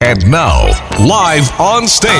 And now, live on stage,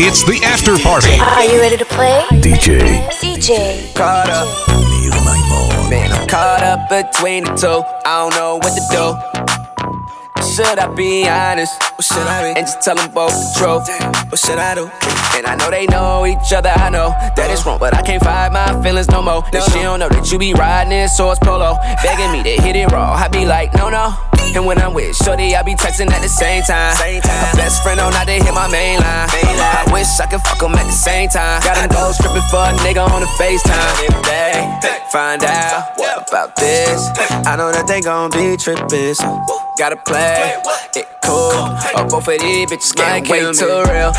it's the after party. Are you ready to play? DJ DJ. Caught up, Nir Maimon. man, I'm caught up between the two. I don't know what to do. Should I be honest? Or should I be? And just tell them both the truth. What should I do? And I know they know each other. I know that it's wrong, but I can't fight my feelings no more. And she don't know that you be riding this horse polo, begging me to hit it raw. I be like, no, no. And when I'm with Shorty, I be texting at the same time. Same time. Best friend on not to hit my main line. I wish I could fuck 'em at the same time. Got them gold stripping for a nigga on the FaceTime. If they find out what about this, I know that they gon' be trippin'. So gotta play it cool. Or both of these bitches might get too real.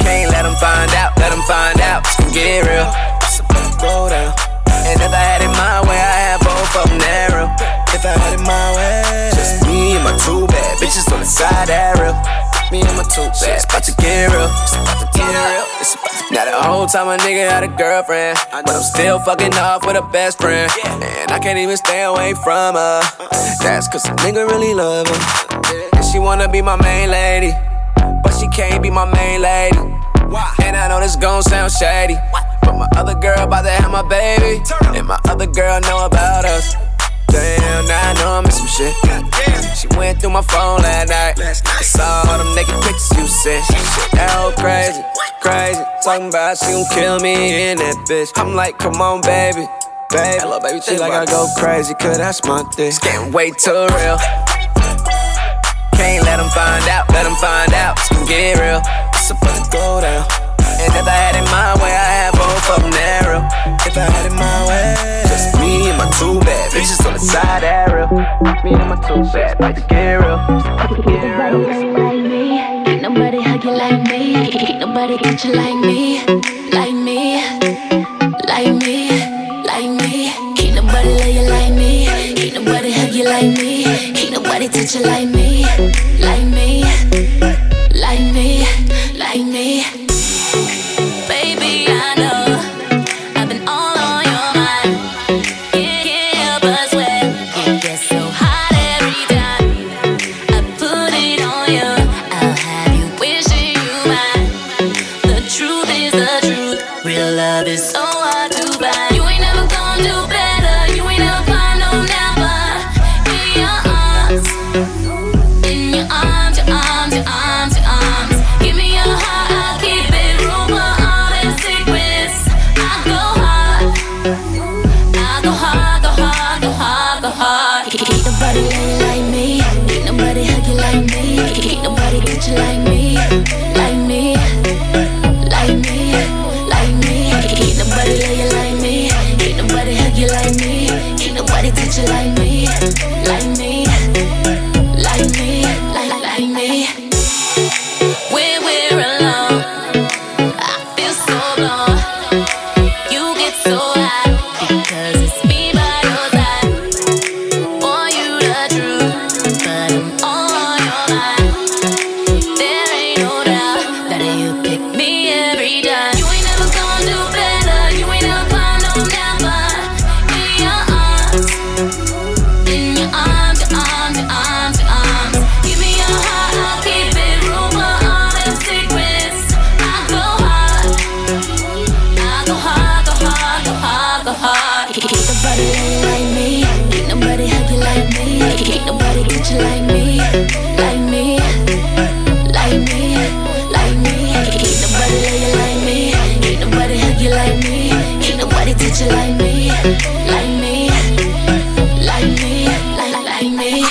Can't let them find out, let them find out. It's gonna get real. About go down. And if I had it my way, I had both of them narrow. If I had it my way, just me and my two bad bitches on the side that real. Me and my two bad, it's about to get real. It's about to get real. It's about to now the whole time a nigga had a girlfriend, but I'm still fucking off with a best friend, and I can't even stay away from her. That's cause a nigga really love her, and she wanna be my main lady, but she can't be my main lady. And I know this gon' sound shady, but my other girl about to have my baby, and my other girl know about us. Damn, now I know I missed some shit. She went through my phone last night. I saw all them naked pictures you sent. That whole crazy, crazy. Talking about she gon' kill me in that bitch. I'm like, come on, baby. Baby, Hello, baby she like I go crazy, cause that's my thing. It's getting way too real. Can't let them find out, let them find out. It's gonna get real. It's about to go down. And if I had it my way, I had both of them narrow. If I had it my way, just me and my two bad bitches on the side arrow. Me and my two bad, like to get real. Like me. Can't nobody hug you like me. Nobody you like me. Like me. Like me. Like me. Nobody love you like me. Nobody hug you like me. Nobody touch you like me. Like me. Like me. Like me.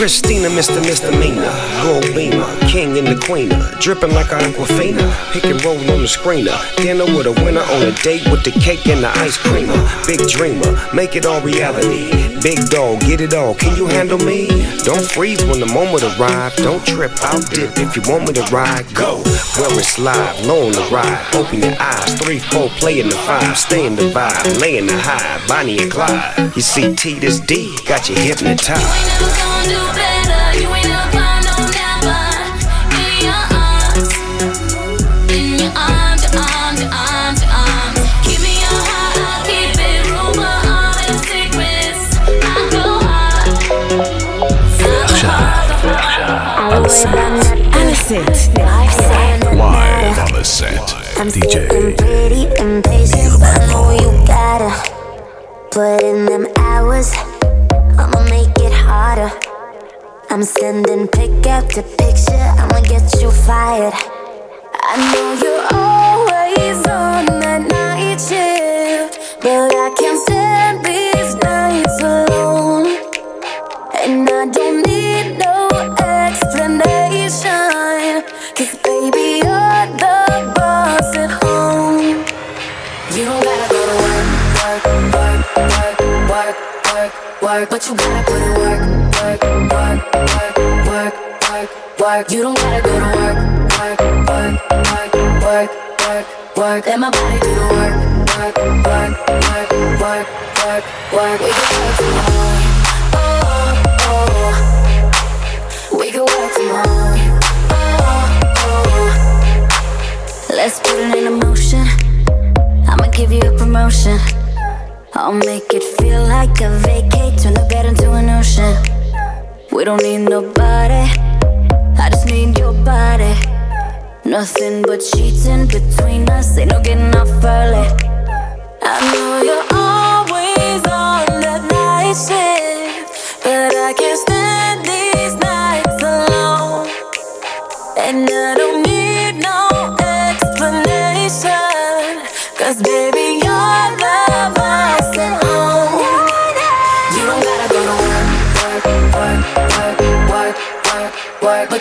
Christina, Mr. Misdemeanor, gold beamer, king and the queener, dripping like an Aquafina, pick and roll on the screener, dinner with a winner on a date with the cake and the ice creamer, big dreamer, make it all reality, big dog, get it all, can you handle me? Don't freeze when the moment arrives, don't trip, I'll dip if you want me to ride, go, where it's live, low on the ride, open your eyes, three, four, play in the five, stay in the vibe, lay in the high, Bonnie and Clyde, you see T this D, got you hypnotized. I'm DJ. getting pretty impatient, but I know you gotta put in I'm sending pick after picture. I'ma get you fired. I know you're always on that night shift, but I can't stand these nights alone. And I don't need no explanation. Cause baby, you're the boss at home. You don't gotta go to work, work, work, work, work, work, work. But you gotta work, work, work, work, work. You don't gotta go to work, work, work, work, work, work, work. Let my body do the work, work, work, work, work, work, work. We can work from home. Oh, oh. We can work from home. Oh, oh. Let's put it in motion. I'ma give you a promotion. I'll make it feel like a vacate, turn the bed into an ocean. We don't need nobody, I just need your body. Nothing but sheets in between us, ain't no getting off early. I know you're always on that night shift, but I can't stand these nights alone. And I don't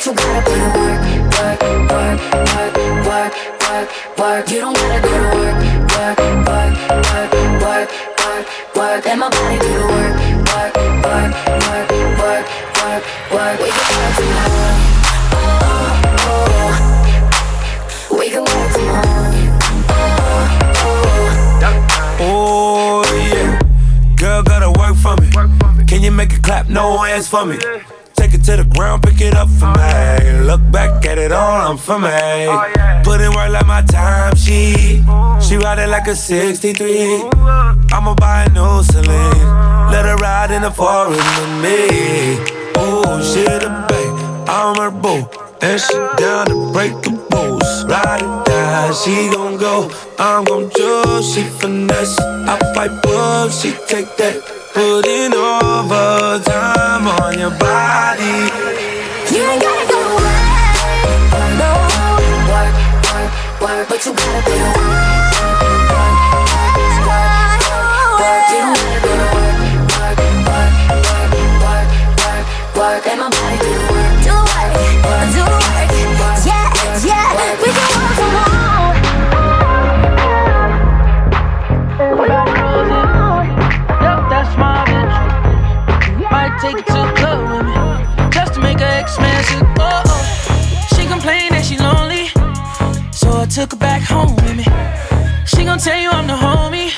But you gotta put in work, work, work, work, work, work, work. You don't gotta go to work, work, work, work, work, work, work. Let my body do the work, work, work, work, work, work, work. We can work from home. Oh, oh. We can work from home. Oh yeah, girl gotta work for me. Can you make it clap? No hands for me. Take it to the ground, pick it up for me. Look back at it all, I'm for me. Put in work like my time she She ride it like a 63. I'ma buy a new Celine. Let her ride in the forest with me. Oh, she the babe, I'm her boo. And she down to break the rules. Ride or die, she gon' go. I'm gon' choose, she finesse. I pipe up, she take that. Put in overtime on your body. You ain't gotta go work, no. Work, work, work, but you gotta work, work, work, work. Work, work, work, work, work, work, work. Let my body do work, do work, do the sick. Oh. She complained that she lonely, so I took her back home with me. She gon' tell you I'm the homie.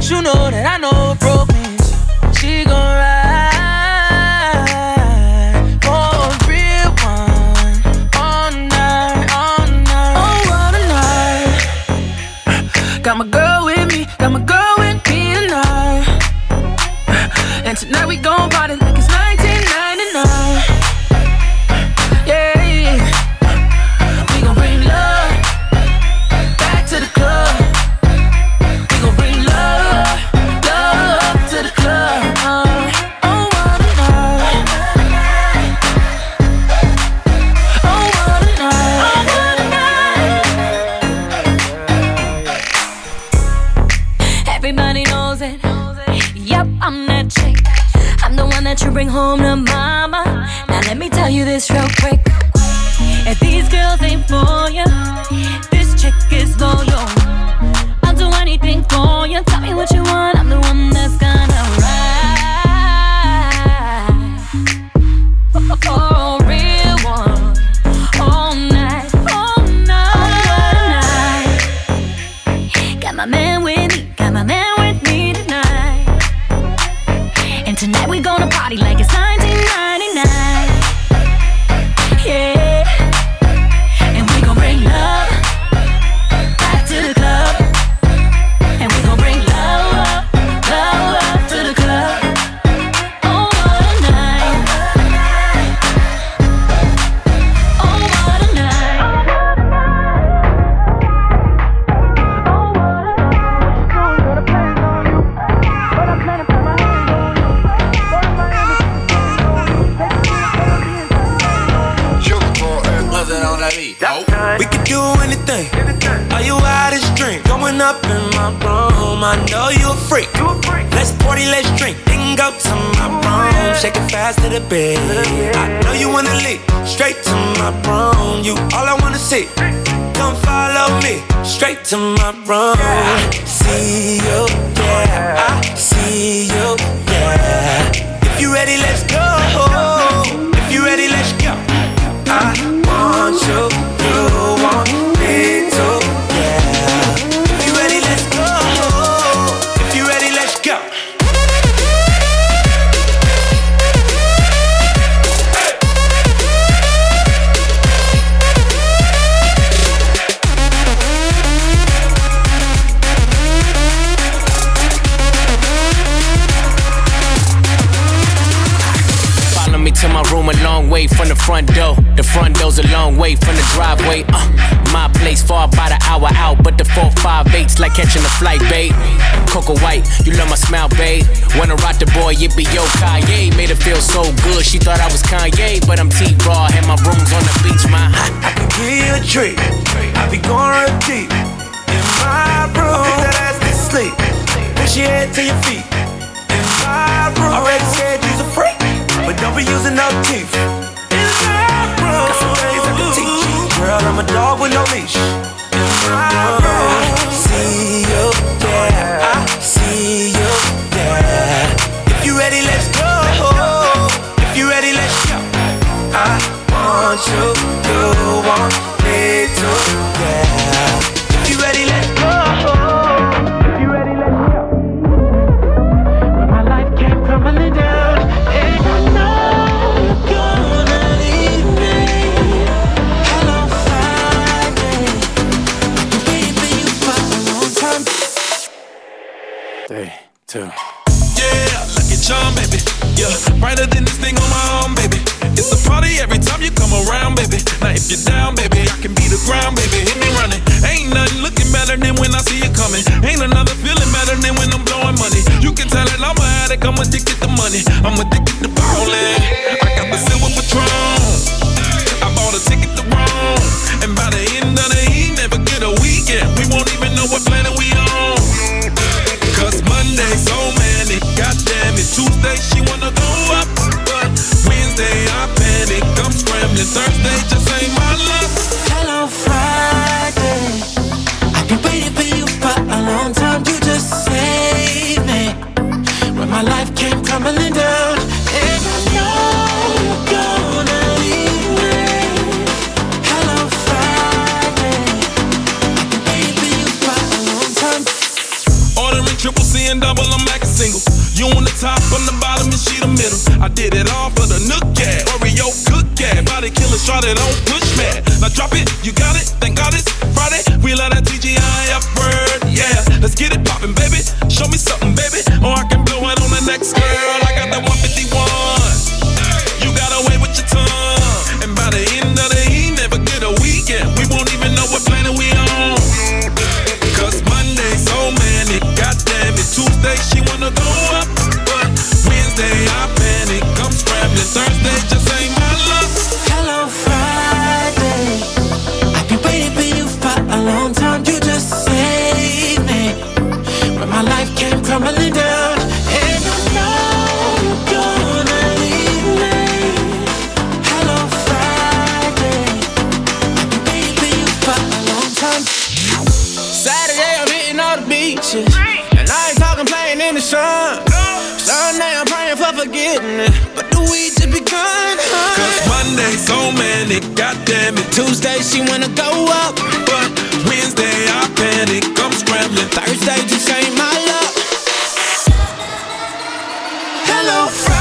She know that I know what broke my front door. The front door's a long way from the driveway. Uh, my place far by the hour out, but the four, five, eight's like catching a flight, babe. Coco White, you love my smile, babe. Wanna rock the boy, it be yo Kanye. Made her feel so good, she thought I was Kanye, but I'm T Raw, and my room's on the beach, my. I, I can hear a tree, I be going real deep. In my room, take that ass to sleep. Push your head to your feet. In my room, already said you's a freak, but don't be using no teeth. Girl, I'm a dog with no leash. See did it all for the nook cat. Oreo cook cat. Body killer, shot it on push mat. Now drop it, you got it never getting it, but the weed just begun. Huh? Cause Monday so manic, goddamn it. Tuesday she wanna go up, but Wednesday I panic, I'm scrambling. Thursday just ain't my luck. Hello, Friday.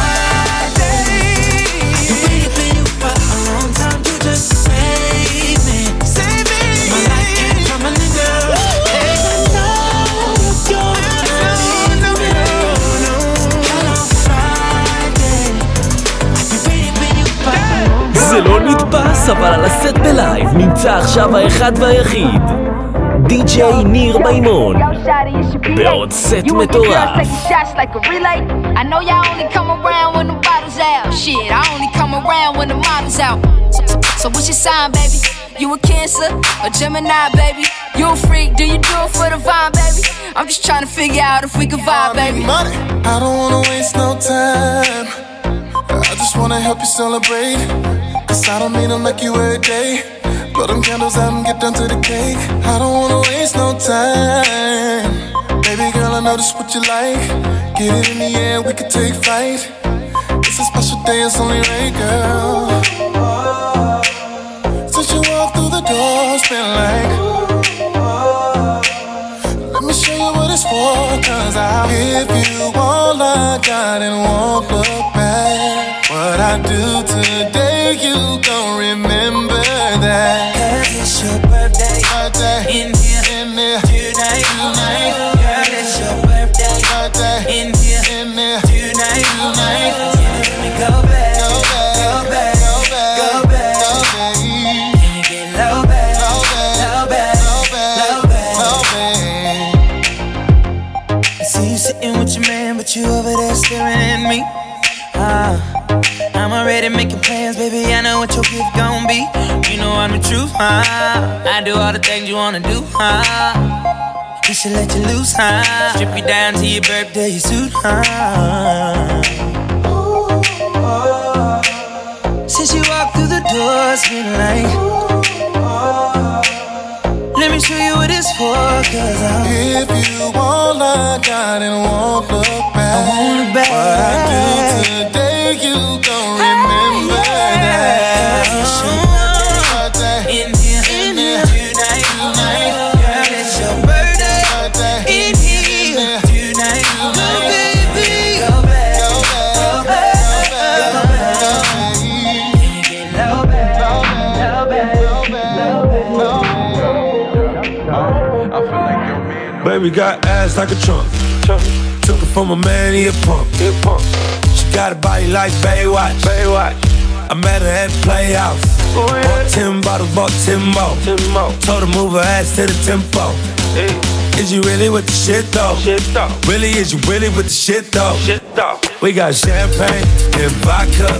לחוץ אבל על הסט בלייב נמצא עכשיו האחד והיחיד די.ג'יי ניר מימון בעוד סט מטורף So sign, baby? You a Cancer, a Gemini, baby. You a freak, do you do it for the vibe, baby? I'm just trying to figure out if we can vibe, baby. I don't wanna waste no time. I just wanna help you celebrate. Cause I don't mean to make you every day. Blow them candles out and get down to the cake. I don't wanna waste no time. Baby girl, I know this what you like. Get it in the air, we can take flight. It's a special day, it's only right, girl. Since you walked through the door, it's been like. It's for, cause I'll give you all I got and won't look back. What I do today, you gon' remember know what your gift gon' be. You know I'm the truth, huh? I do all the things you wanna do, huh? We should let you loose, huh? Strip you down to your birthday suit, huh? Since you walked through the door, it's been like. Let me show you what it's for, cause I'm. If you all I got and won't look back. I want it back. What I do today, you gon' Baby got ass like a trunk. Took it from a man, he a pump. She got a body like Baywatch. Baywatch. I met her at the Playhouse. Bought ten bottles, bought ten more. Told her move her ass to the tempo. Is you really with the shit though? Really, is you really with the shit though? We got champagne and vodka.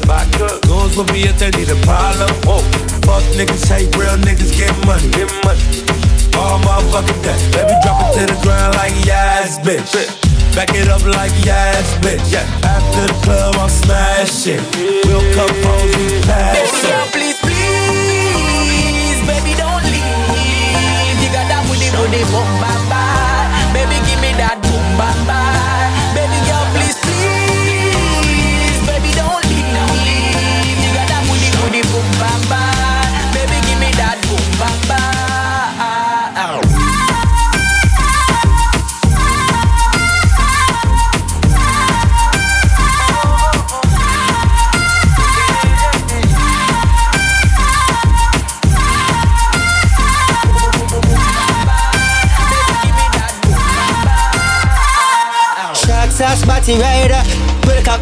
Goons with me if they need a problem. Fuck niggas, hate real niggas, get money. Get money. All motherfucking day. Baby, drop it to the ground like yes, bitch. Back it up like yes, bitch. Yeah After the club, I'm smashing. We'll come home, we pass it.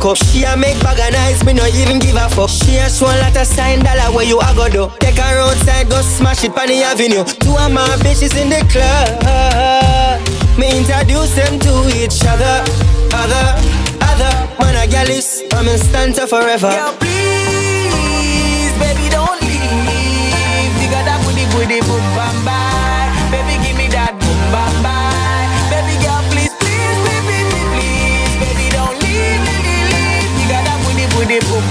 Cup. She a make bag of nice, me no even give a fuck. She a show a lot of sign dollar where you a go do. Take her outside, go smash it on the avenue. Two of my bitches in the club. Me introduce them to each other. Other, other. Man a gal is, I'm in stanza forever. Girl, please, baby, don't leave. You got that booty, booty, boom, bam, bye. That booty,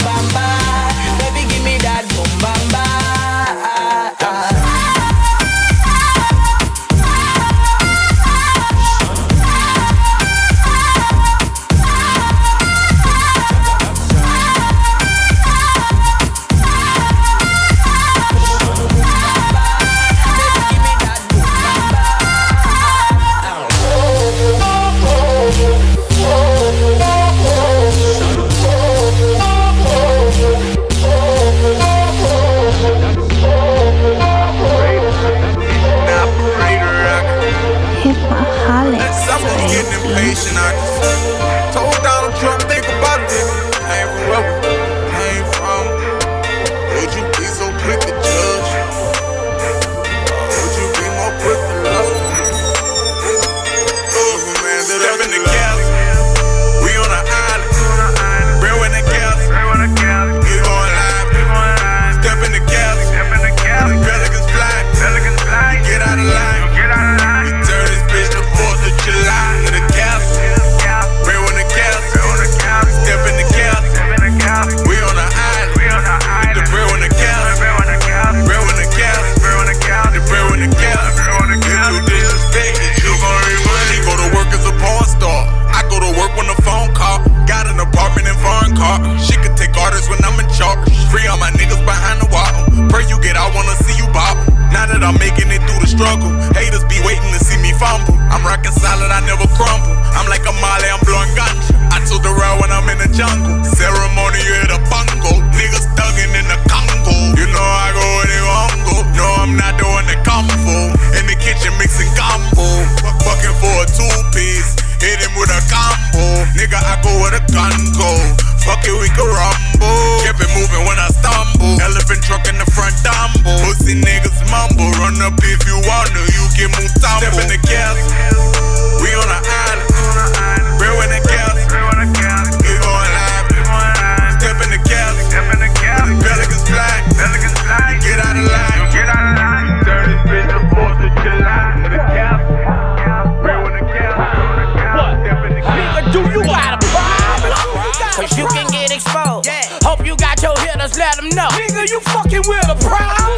you can get exposed. Hope you got your hitters, let them know. Nigga, you fucking with a problem.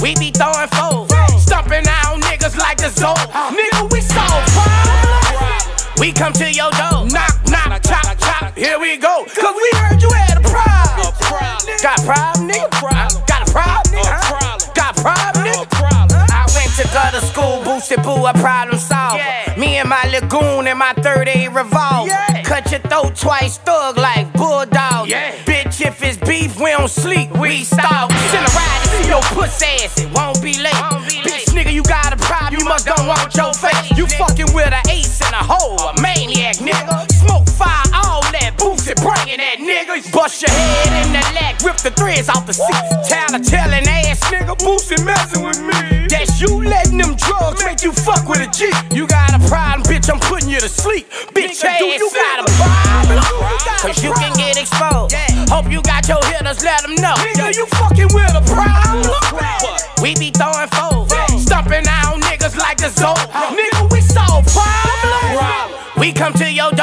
We be throwing foes, stumping out niggas like the zoo. Oh. Nigga, we solve problems. We come to your door, knock, knock, chop, chop. Here we go. Cause we heard you had a problem. Got a problem, nigga? Got a problem, nigga? Got a problem, nigga? Went to school, boosted boo, a problem solver. Me and my lagoon and my 30 revolver. Cut your throat twice, thug like bulldog. Bitch, if it's beef, we don't sleep, we stalk. Send a ride to see your puss ass, it won't be late. Bitch, nigga, you got a problem, you must don't want your face. You fucking with an ace and a hole, a maniac, nigga. Smoke fire, all boosted, bringing that nigga. Bust your head in the leg, rip the threads off the seat. Tell a telling ass nigga, boosted messing with me. That's you letting them drugs make you fuck with a G. You got a problem, bitch, I'm putting you to sleep. Bitch, ass oh, you got a problem. Cause you can get exposed. Yeah. Hope you got your hitters, let them know. Nigga, you fucking with a problem. We be throwing foes, stumping out niggas like a zoo. Nigga, we solve problems. We come to your door,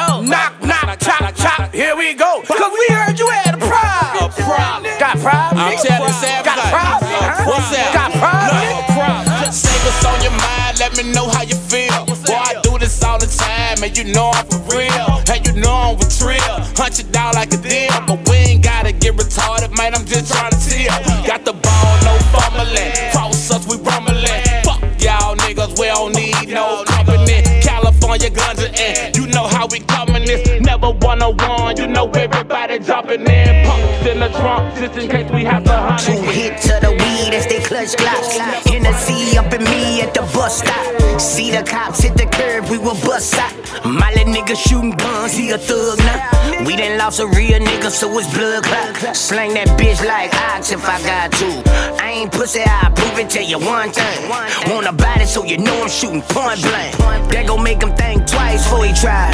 Got? I'm telling Sam, Got problem? What's that? Got problem? No problem. Just say what's on your mind, let me know how you feel. Boy, I do this all the time, and you know I'm for real. And you know I'm with trill. Hunt it down like a deal, but we ain't gotta get retarded, man. I'm just trying to chill. Got the ball, no fumbling. Cross us, we rumbling. Fuck y'all niggas, we don't need no company. California guns and you know how we coming this. Never one on one, you know everybody jumping in. Punks in the trunk, just in case we have to hunt Two hits of the weed as they clutch glocks. Hennessy up in me at the bus stop. See the cops hit the curb, we will bust out. My little nigga shooting guns, he a thug now. We done lost a real nigga, so it's blood clot. Slang that bitch like ox if I got to. I ain't pussy, I prove it to you one thing. Want a body, so you know I'm shooting point blank. That gon' make him think twice before he try.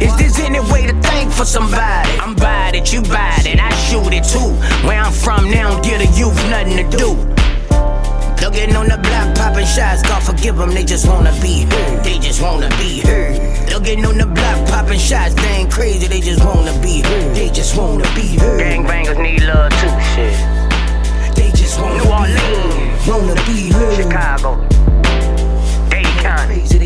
Is this any way to thank for somebody? I'm buy it, you buy it, I shoot it too. Where I'm from, don't get a youth nothing to do. They'll get on the block popping shots, God forgive them, they just wanna be heard. They just wanna be heard. They'll get on the block popping shots, they ain't crazy, they just wanna be heard. They just wanna be heard. Gangbangers need love too, shit. They just wanna New be heard. Wanna be heard. Chicago, Dade County.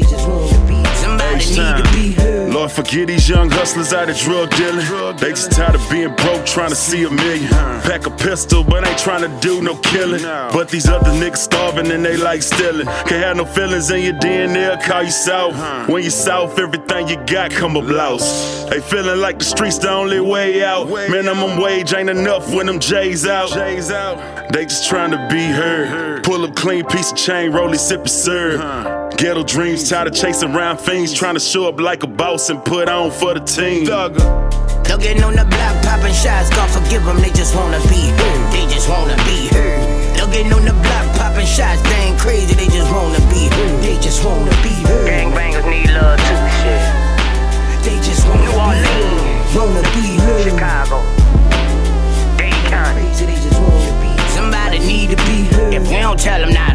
Somebody need to be heard. Lord, forgive these young hustlers out of drug dealing. They just tired of being broke, trying to see a million. Pack a pistol, but ain't trying to do no killing. But these other niggas starving and they like stealing. Can't have no feelings in your DNA, call you south. When you south, everything you got come up lost. They feeling like the streets the only way out. Minimum wage ain't enough when them J's out. They just trying to be heard. Pull up clean piece of chain, roll it, sip and serve. Ghetto dreams, tired of chasing around fiends, trying to show up like a boss and put on for the team. They'll get on the block popping shots, God forgive them, they just wanna be heard. They just wanna be heard. They'll get on the block popping shots, they ain't crazy, they just wanna be heard. They just wanna be heard. Gangbangers need love too, shit. They just wanna New Orleans, wanna be heard. Chicago, Dade County. Crazy, they just wanna be Somebody need to be heard. If we don't tell them not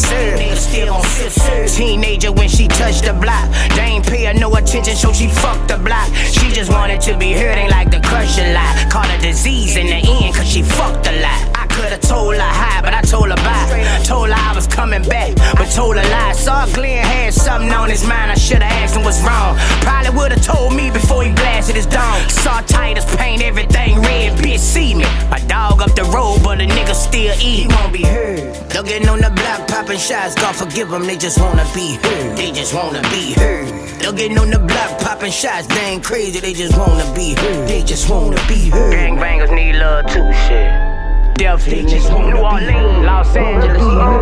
serve. Teenager when she touched the block, they ain't pay her no attention, so she fucked the block. She just wanted to be heard, ain't like the crush a lot. Caught a disease in the end, cause she fucked a lot. I could've told her hi, but I told her bye. Told her I was coming back, but told her lie. Saw Glenn had something on his mind, I should've asked him what's wrong. Probably would've told me before he blasted his dome. Saw Titus paint everything red, bitch, see me. A dog up the road, but a nigga still eat, he won't be heard. They'll get on the block popping shots, God forgive them, they just wanna be heard. They just wanna be heard. They'll get on the block popping shots, they ain't crazy, they just wanna be heard. They just wanna be heard. Gangbangers need love too, shit. Definitely just wanna New Orleans, Los Angeles,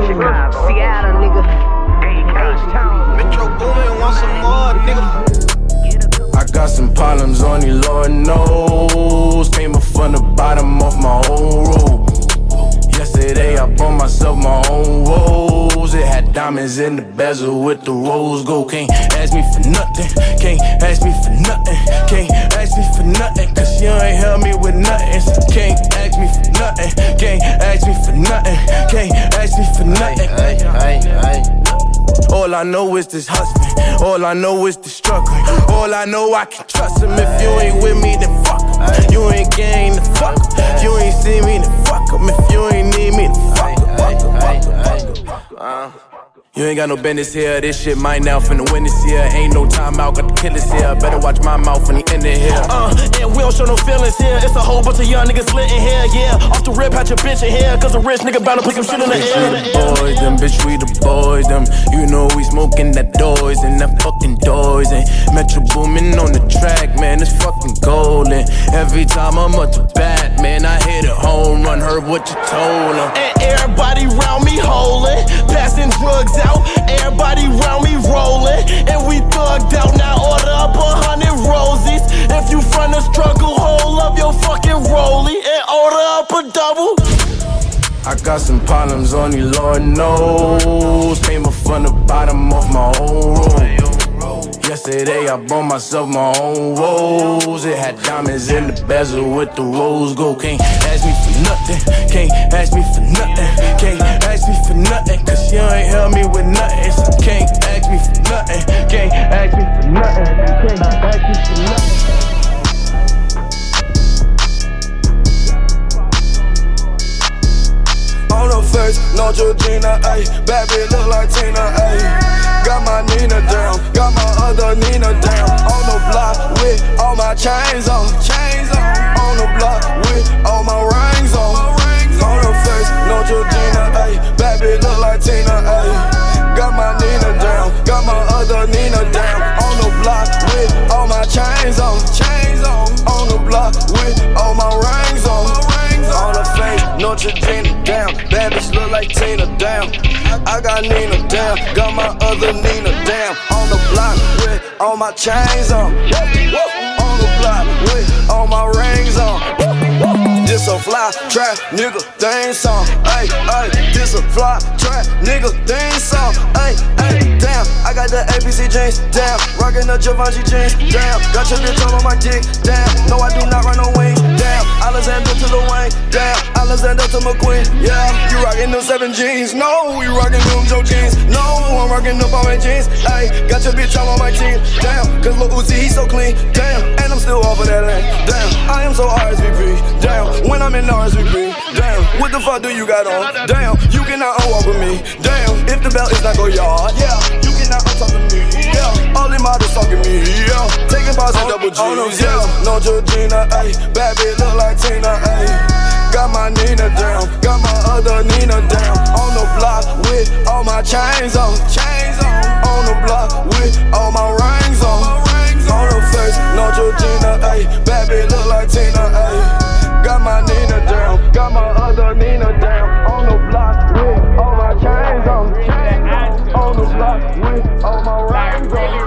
Chicago, Seattle, nigga. Metro Boomin want some more, nigga. I got some problems, on only Lord knows. Came up from the bottom of my own road. Yesterday I bought myself my own rose. It had diamonds in the bezel with the rose gold. Can't ask me for nothing. Can't ask me I know is this husband. All I know is the struggling. All I know I can trust him. If you ain't with me, then fuck him. You ain't gang, then fuck him. You ain't see me, then fuck him. If you ain't need me, then fuck him. Fuck him, fuck him, fuck him. You ain't got no business here. This shit mine now. Finna win this year. Ain't no time out. Got the killers here. Better watch my mouth when he in the here. Uh, and we don't show no feelings here. It's a whole bunch of young niggas splitting here, yeah. Off the rip, had your bitch in here. Cause a rich nigga bound to put some shit in the Bitch, air. we the boys, them bitch, we the boys, them. You know we smoking that doors and that fucking doors and Metro Boomin on the track, man, it's fucking golden. Every time I'm up to bat, man, I hit a home run. Heard what you told 'em. And everybody round me holding, passing drugs out. Everybody round me rolling, and we thugged out. Now order up a hundred roses. If you from the struggle, hold up your fucking rollie and order up a double. I got some problems, only Lord knows. Came up from the bottom of my own road. Yesterday I bought myself my own rose. It had diamonds in the bezel with the rose gold. Can't ask me for nothing. Can't ask me for nothing. Can't ask me for nothing. Cause you ain't help me with nothing. So can't ask me for nothing. Can't ask me for nothing. Can't ask me for nothing. On the face, no Georgina, ayy. Bad bitch look like Tina, ayy. Got my Nina down, got my other Nina down. On the block with all my chains on, chains on. On the block with all my rings on. On the face, no Georgina, ayy. Bad bitch look like Tina, ayy. Got my Nina down, got my other Nina down. On the block with all my chains on, chains on. On the block with all my rings on. On the face, no Georgina down. Bad bitch look like Tina down. I got Nina down, got my other Nina down. On the block with all my chains on. On the block with all my rings on. This a fly trap nigga thing song. Ay, ay, this a fly trap nigga thing song. Ay, ay, damn, I got the ABC jeans, damn, rockin' the Givenchy jeans, damn, got your bitch all on my dick, damn, no I do not run no wing, damn, Alexander to the Wayne, damn, Alexander to McQueen, yeah, you rockin' them seven jeans, no, you rockin' them Joe jeans, no, I'm rockin' up all my jeans, ay, got your bitch all on my team, damn, cause Lil Uzi he so clean, damn, and I'm still off of that lane, damn, I am so RSVP, damn, when I'm in RSVP, damn, what the fuck do you got on, damn, you cannot walk with me, damn, if the belt is not go yard, yeah, you cannot talk to me, yeah, all them models talking to me, yeah, taking bars and double G's, yeah, no Georgina, ayy, bad bitch look like Tina, ayy. Got my Nina down, got my other Nina down. On the block with all my chains on, chains on. On the block with all my rings on. On the face, no Georgina, ayy. Bad bitch look like Tina, ayy. Got my Nina down, got my other Nina down. My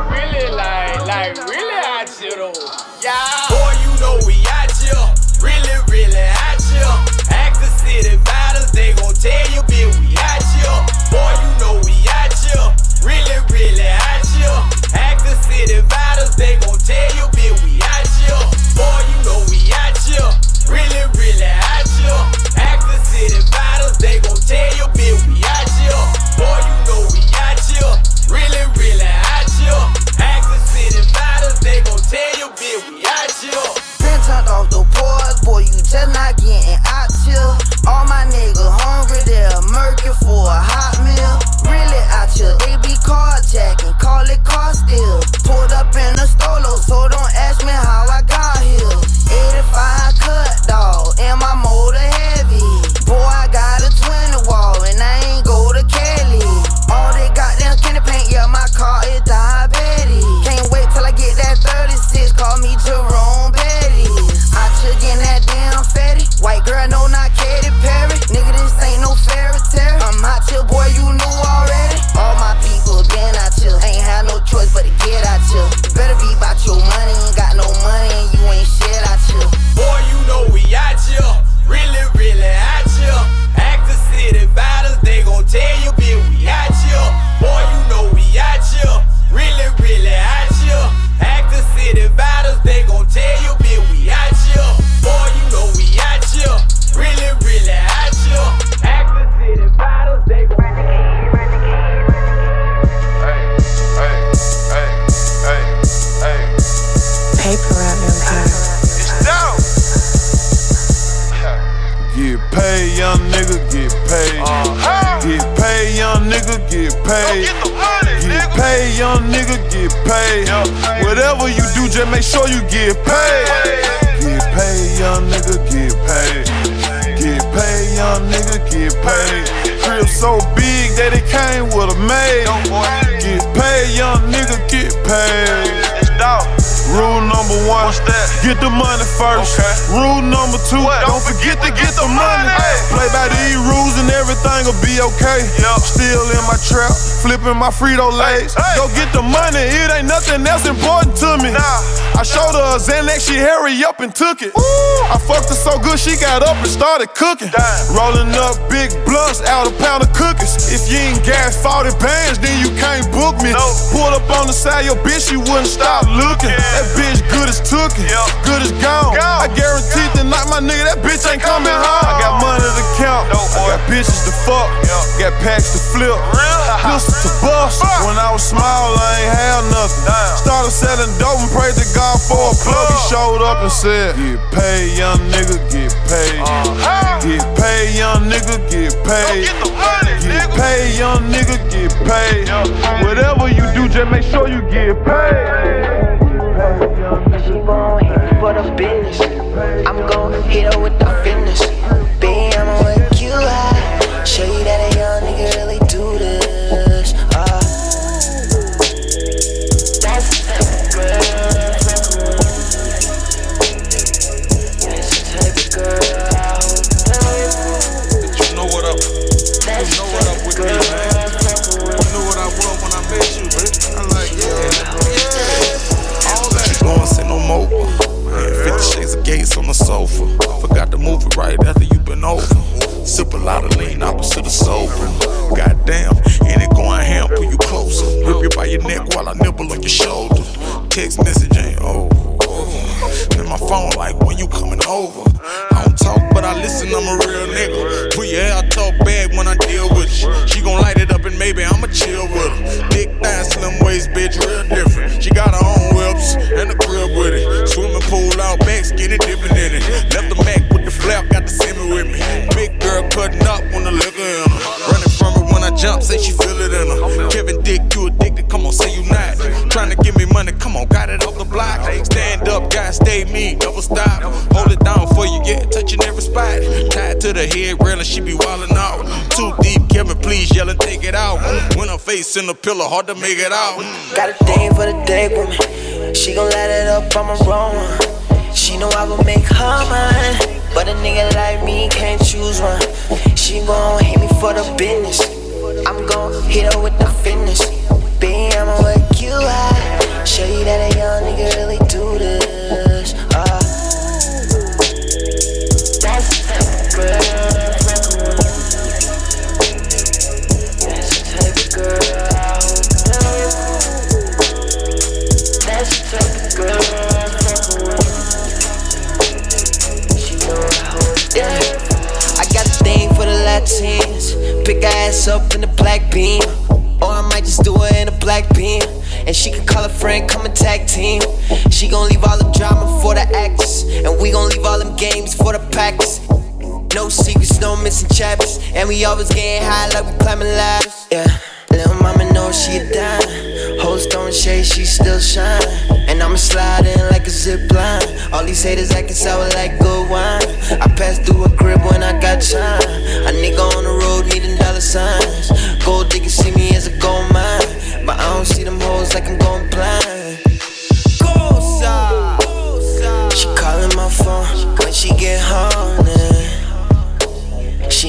everything will be okay. Still in my trap, flipping my Frito Lays. Go get the money, it ain't nothing else important to me. I showed her a Xanax, she hurry up and took it. I fucked her so good, she got up and started cooking. Rolling up big blunts out a pound of cookies. If you ain't gas 40 bands, then you can't book me. Pulled up on the side, your bitch, she wouldn't stop looking. That bitch good as tookin', good as gone. I guarantee tonight, my nigga, that bitch ain't coming home. I got money to count, I got bitches to fuck, got packs to flip, pistol to bust. When I was small, I ain't have nothing. Started selling dope and prayed to God for a plug. He showed up and said, Get paid, young nigga, get paid. Uh-huh. Get paid, young nigga, get paid. Get paid, young nigga, get paid. Whatever you do, just make sure you get paid. She gon' hit for the business. I'm gon' hit her with the fitness. Baby, Face in the pillow, hard to make it out. Got a thing for the day me. She gon' light it up, on my wrong. She know I will make her mine. But a nigga like me can't choose one. She gon' hit me for the business.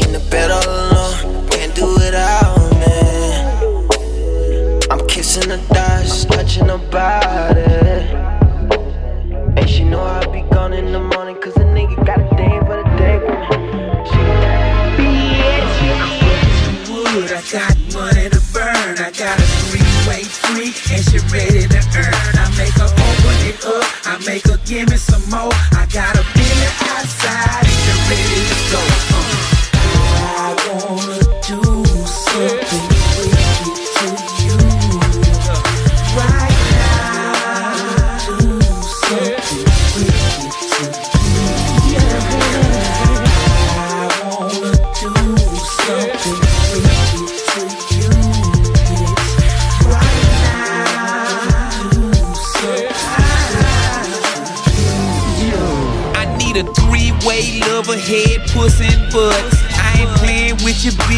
In the bed all alone, can't do without me. I'm kissing her dust, touching her body. And she know I'll be gone in the morning, cause the nigga got a thing for the day with me. wood. I got money to burn. I got a three-way free, and she ready to earn. I make her open it up. I make her give me some more. I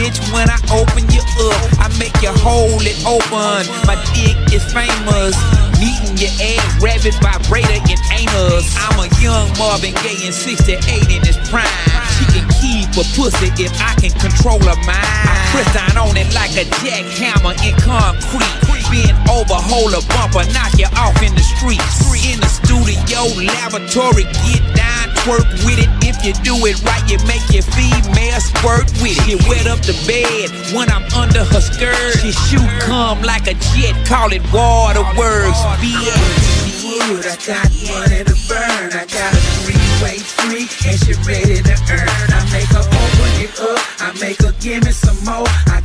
bitch when I open you up. I make you hold it open. My dick is famous. Meeting your ass, rabbit vibrator in anus. I'm a young Marvin Gaye in 68 in his prime. She can keep a pussy if I can control her mind. I press down on it like a jackhammer in concrete. Bend over, hold a bumper, knock you off in the streets. In the studio, lavatory, get down, twerk with it. If you do it right, you make your female squirt with it. She wet up the bed when I'm under her skirt. She shoot come like a jet, call it waterworks. Bitch. I got money to burn. I got a three-way freak, and she ready to earn. I make her open it up. I make her give me some more. I